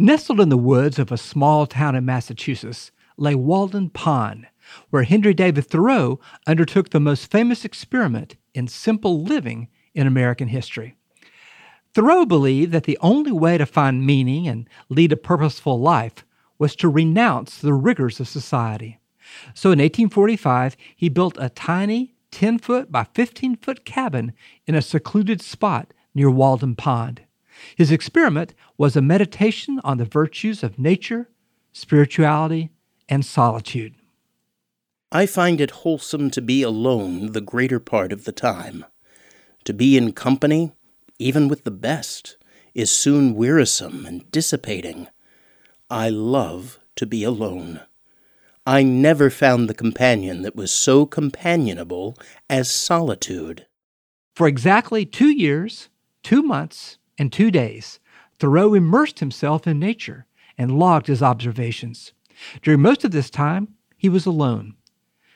Nestled in the woods of a small town in Massachusetts lay Walden Pond, where Henry David Thoreau undertook the most famous experiment in simple living in American history. Thoreau believed that the only way to find meaning and lead a purposeful life was to renounce the rigors of society. So in 1845, he built a tiny 10 foot by 15 foot cabin in a secluded spot near Walden Pond. His experiment was a meditation on the virtues of nature, spirituality, and solitude. I find it wholesome to be alone the greater part of the time. To be in company, even with the best, is soon wearisome and dissipating. I love to be alone. I never found the companion that was so companionable as solitude. For exactly two years, two months, and two days, Thoreau immersed himself in nature and logged his observations. During most of this time, he was alone.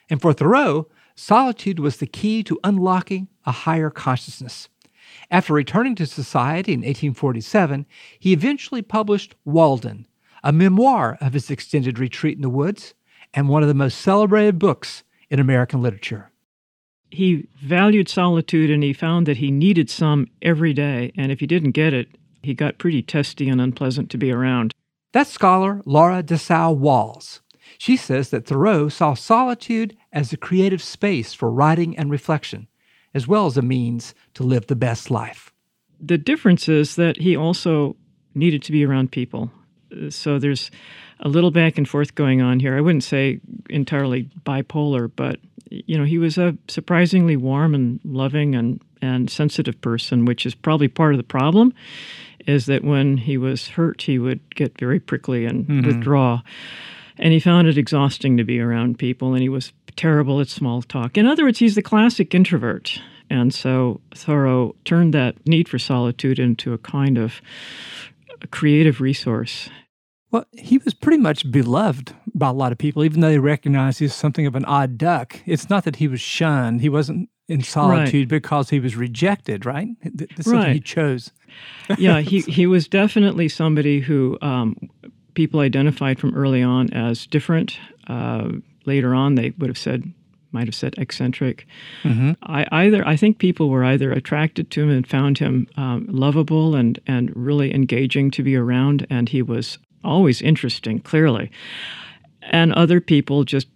And for Thoreau, solitude was the key to unlocking a higher consciousness. After returning to society in 1847, he eventually published Walden, a memoir of his extended retreat in the woods, and one of the most celebrated books in American literature. He valued solitude and he found that he needed some every day, and if he didn't get it, he got pretty testy and unpleasant to be around. That's scholar Laura Dassow Walls. She says that Thoreau saw solitude as a creative space for writing and reflection, as well as a means to live the best life. The difference is that he also needed to be around people. So there's a little back and forth going on here. I wouldn't say entirely bipolar, but you know, he was a surprisingly warm and loving and, and sensitive person, which is probably part of the problem is that when he was hurt, he would get very prickly and mm-hmm. withdraw. And he found it exhausting to be around people, and he was terrible at small talk. In other words, he's the classic introvert. And so Thoreau turned that need for solitude into a kind of a creative resource. Well, he was pretty much beloved by a lot of people, even though they recognized he's something of an odd duck. It's not that he was shunned. He wasn't in solitude right. because he was rejected, right? Something right. he chose. yeah, he, he was definitely somebody who um, people identified from early on as different. Uh, later on, they would have said, might have said eccentric. Mm-hmm. I either I think people were either attracted to him and found him um, lovable and and really engaging to be around, and he was always interesting, clearly, and other people just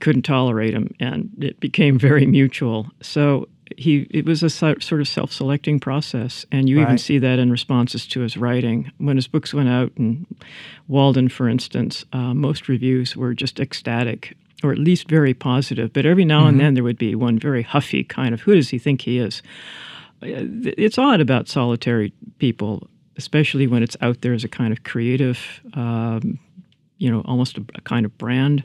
couldn't tolerate him, and it became very mutual. So he it was a sort of self-selecting process, and you right. even see that in responses to his writing. When his books went out, and Walden, for instance, uh, most reviews were just ecstatic, or at least very positive. But every now mm-hmm. and then there would be one very huffy kind of, "Who does he think he is?" Uh, it's odd about solitary people, especially when it's out there as a kind of creative um, you know, almost a, a kind of brand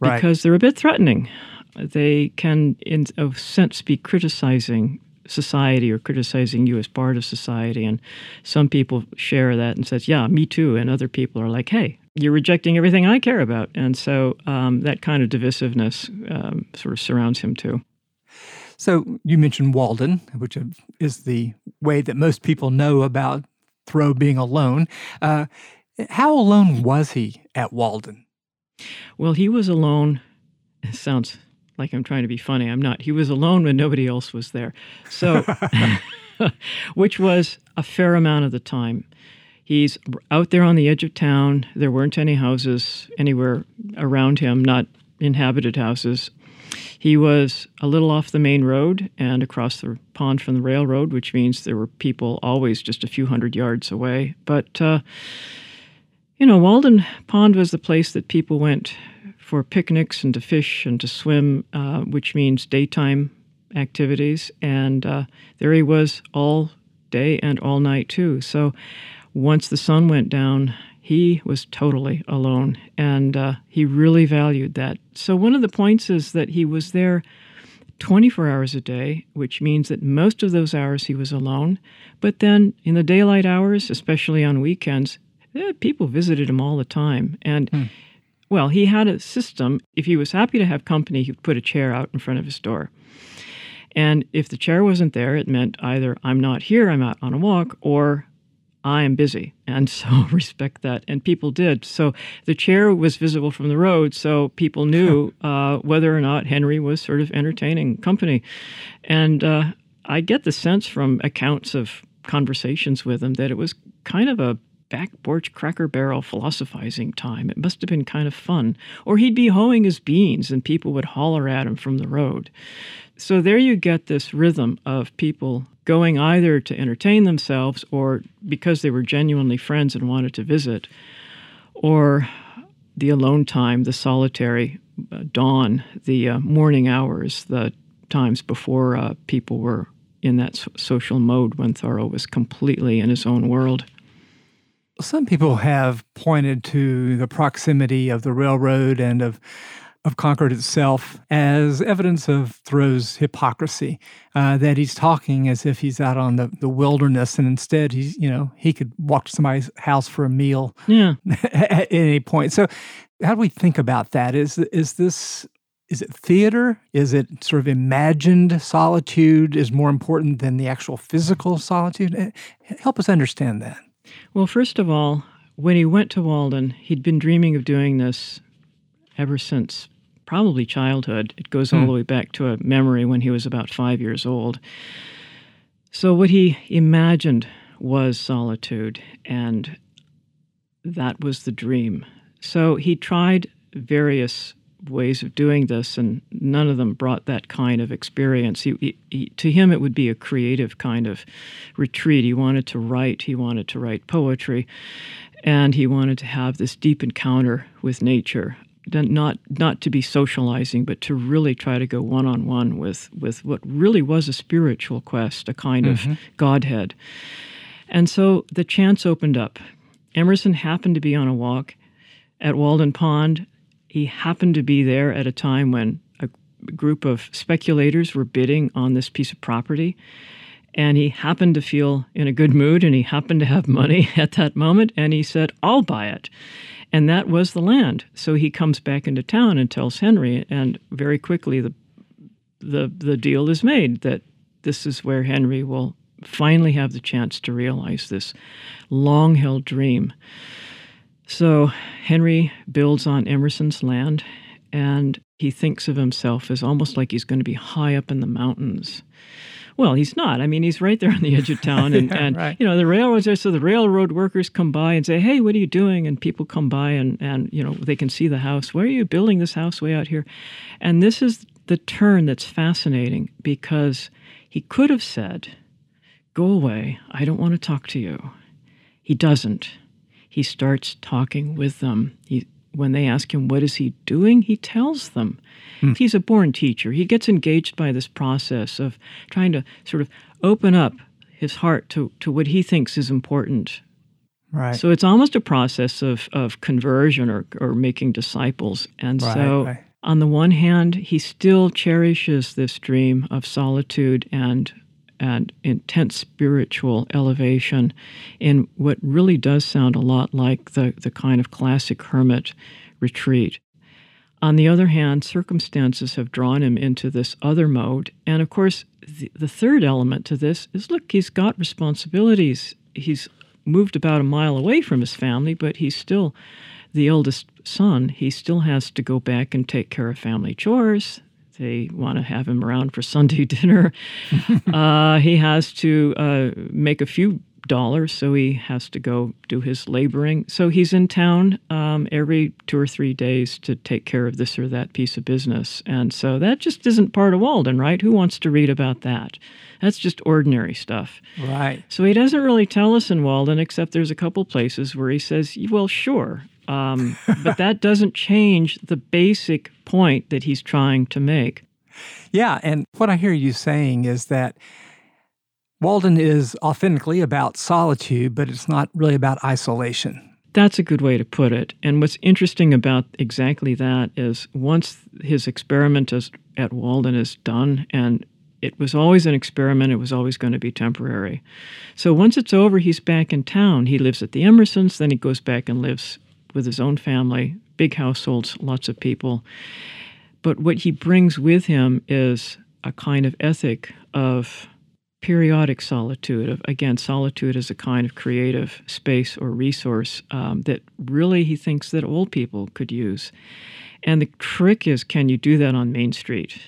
because right. they're a bit threatening. They can, in a sense, be criticizing society or criticizing you as part of society. And some people share that and says, "Yeah, me too." And other people are like, "Hey, you're rejecting everything I care about." And so um, that kind of divisiveness um, sort of surrounds him too. So you mentioned Walden, which is the way that most people know about Thoreau being alone. Uh, how alone was he at Walden? Well, he was alone. It sounds like I'm trying to be funny. I'm not. He was alone when nobody else was there. So, which was a fair amount of the time. He's out there on the edge of town. There weren't any houses anywhere around him, not inhabited houses. He was a little off the main road and across the pond from the railroad, which means there were people always just a few hundred yards away. But uh, you know, Walden Pond was the place that people went for picnics and to fish and to swim, uh, which means daytime activities. And uh, there he was all day and all night, too. So once the sun went down, he was totally alone. And uh, he really valued that. So one of the points is that he was there 24 hours a day, which means that most of those hours he was alone. But then in the daylight hours, especially on weekends, eh, people visited him all the time. And hmm. well, he had a system. If he was happy to have company, he would put a chair out in front of his door. And if the chair wasn't there, it meant either I'm not here, I'm out on a walk, or I am busy. And so respect that. And people did. So the chair was visible from the road. So people knew uh, whether or not Henry was sort of entertaining company. And uh, I get the sense from accounts of conversations with him that it was kind of a back porch cracker barrel philosophizing time. It must have been kind of fun. Or he'd be hoeing his beans and people would holler at him from the road. So there you get this rhythm of people going either to entertain themselves or because they were genuinely friends and wanted to visit, or the alone time, the solitary uh, dawn, the uh, morning hours, the times before uh, people were in that social mode when Thoreau was completely in his own world. Some people have pointed to the proximity of the railroad and of of Concord itself as evidence of Thoreau's hypocrisy, uh, that he's talking as if he's out on the, the wilderness, and instead he's, you know, he could walk to somebody's house for a meal yeah. at any point. So, how do we think about that? Is is this is it theater? Is it sort of imagined solitude is more important than the actual physical solitude? Eh, help us understand that. Well, first of all, when he went to Walden, he'd been dreaming of doing this ever since probably childhood. It goes all hmm. the way back to a memory when he was about five years old. So, what he imagined was solitude, and that was the dream. So, he tried various ways of doing this, and none of them brought that kind of experience. He, he, he, to him, it would be a creative kind of retreat. He wanted to write, he wanted to write poetry, and he wanted to have this deep encounter with nature not not to be socializing, but to really try to go one on one with with what really was a spiritual quest, a kind mm-hmm. of Godhead. And so the chance opened up. Emerson happened to be on a walk at Walden Pond. He happened to be there at a time when a group of speculators were bidding on this piece of property. And he happened to feel in a good mood and he happened to have money at that moment. And he said, I'll buy it. And that was the land. So he comes back into town and tells Henry, and very quickly the the the deal is made that this is where Henry will finally have the chance to realize this long held dream. So Henry builds on Emerson's land and he thinks of himself as almost like he's going to be high up in the mountains. Well, he's not. I mean, he's right there on the edge of town, and, yeah, and right. you know the railroads there. So the railroad workers come by and say, "Hey, what are you doing?" And people come by and and you know they can see the house. Why are you building this house way out here? And this is the turn that's fascinating because he could have said, "Go away. I don't want to talk to you." He doesn't. He starts talking with them. He when they ask him what is he doing, he tells them. Hmm. He's a born teacher. He gets engaged by this process of trying to sort of open up his heart to, to what he thinks is important. Right. So it's almost a process of, of conversion or, or making disciples. And right, so, right. on the one hand, he still cherishes this dream of solitude and and intense spiritual elevation in what really does sound a lot like the, the kind of classic hermit retreat. On the other hand, circumstances have drawn him into this other mode. And of course, the, the third element to this is look, he's got responsibilities. He's moved about a mile away from his family, but he's still the eldest son. He still has to go back and take care of family chores. They want to have him around for Sunday dinner. uh, he has to uh, make a few dollars, so he has to go do his laboring. So he's in town um, every two or three days to take care of this or that piece of business. And so that just isn't part of Walden, right? Who wants to read about that? That's just ordinary stuff. Right. So he doesn't really tell us in Walden, except there's a couple places where he says, well, sure, um, but that doesn't change the basic point that he's trying to make. Yeah, and what I hear you saying is that Walden is authentically about solitude, but it's not really about isolation. That's a good way to put it. And what's interesting about exactly that is once his experiment is, at Walden is done, and it was always an experiment, it was always going to be temporary. So once it's over, he's back in town. He lives at the Emersons, then he goes back and lives with his own family, big households, lots of people. But what he brings with him is a kind of ethic of periodic solitude of again solitude as a kind of creative space or resource um, that really he thinks that old people could use. And the trick is can you do that on main street?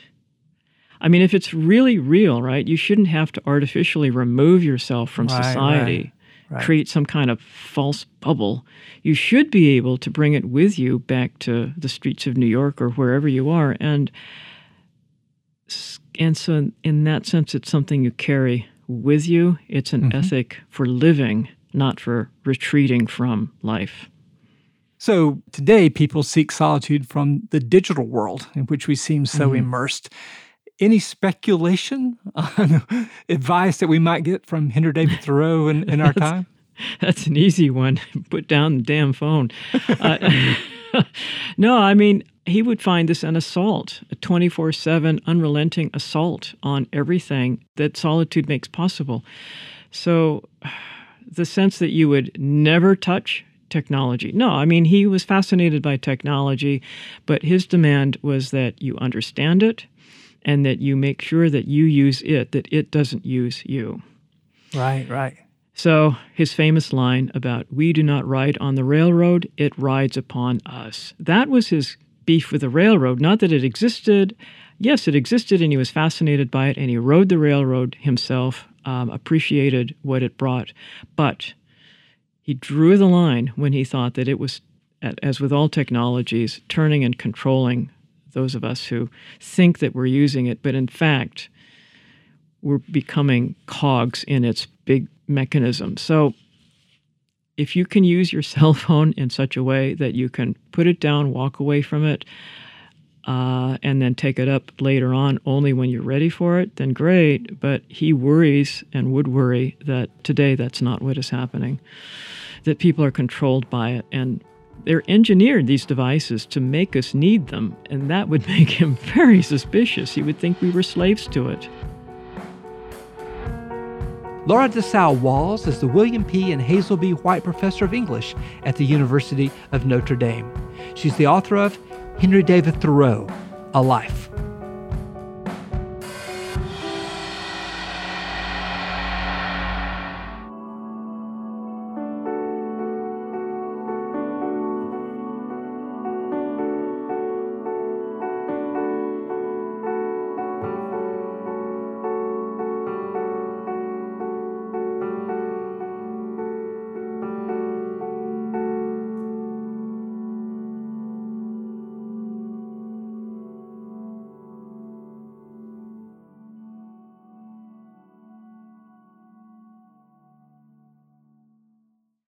I mean if it's really real right you shouldn't have to artificially remove yourself from Right, society. right, right. create some kind of false bubble you should be able to bring it with you back to the streets of new york or wherever you are and and so in that sense it's something you carry with you it's an Mm-hmm. ethic for living not for retreating from life So today, people seek solitude from the digital world in which we seem so Mm-hmm. immersed. Any speculation on advice that we might get from Henry David Thoreau in, in our time? that's an easy one put down the damn phone uh, no i mean he would find this an assault a 24-7 unrelenting assault on everything that solitude makes possible so the sense that you would never touch technology. No, I mean, he was fascinated by technology, but his demand was that you understand it and that you make sure that you use it, that it doesn't use you. Right, right. So, his famous line about, we do not ride on the railroad, it rides upon us. That was his beef with the railroad. Not that it existed. Yes, it existed, and he was fascinated by it, and he rode the railroad himself, um, appreciated what it brought. But he drew the line when he thought that it was, as with all technologies, turning and controlling those of us who think that we're using it, but in fact, we're becoming cogs in its big mechanism. So if you can use your cell phone in such a way that you can put it down, walk away from it, uh, and then take it up later on only when you're ready for it, then great. But he worries and would worry that today that's not what is happening, that people are controlled by it. And they're engineered, these devices, to make us need them. And that would make him very suspicious. He would think we were slaves to it. Laura Dassow Walls is the William P. and Hazel B. White Professor of English at the University of Notre Dame. She's the author of Henry David Thoreau, A Life.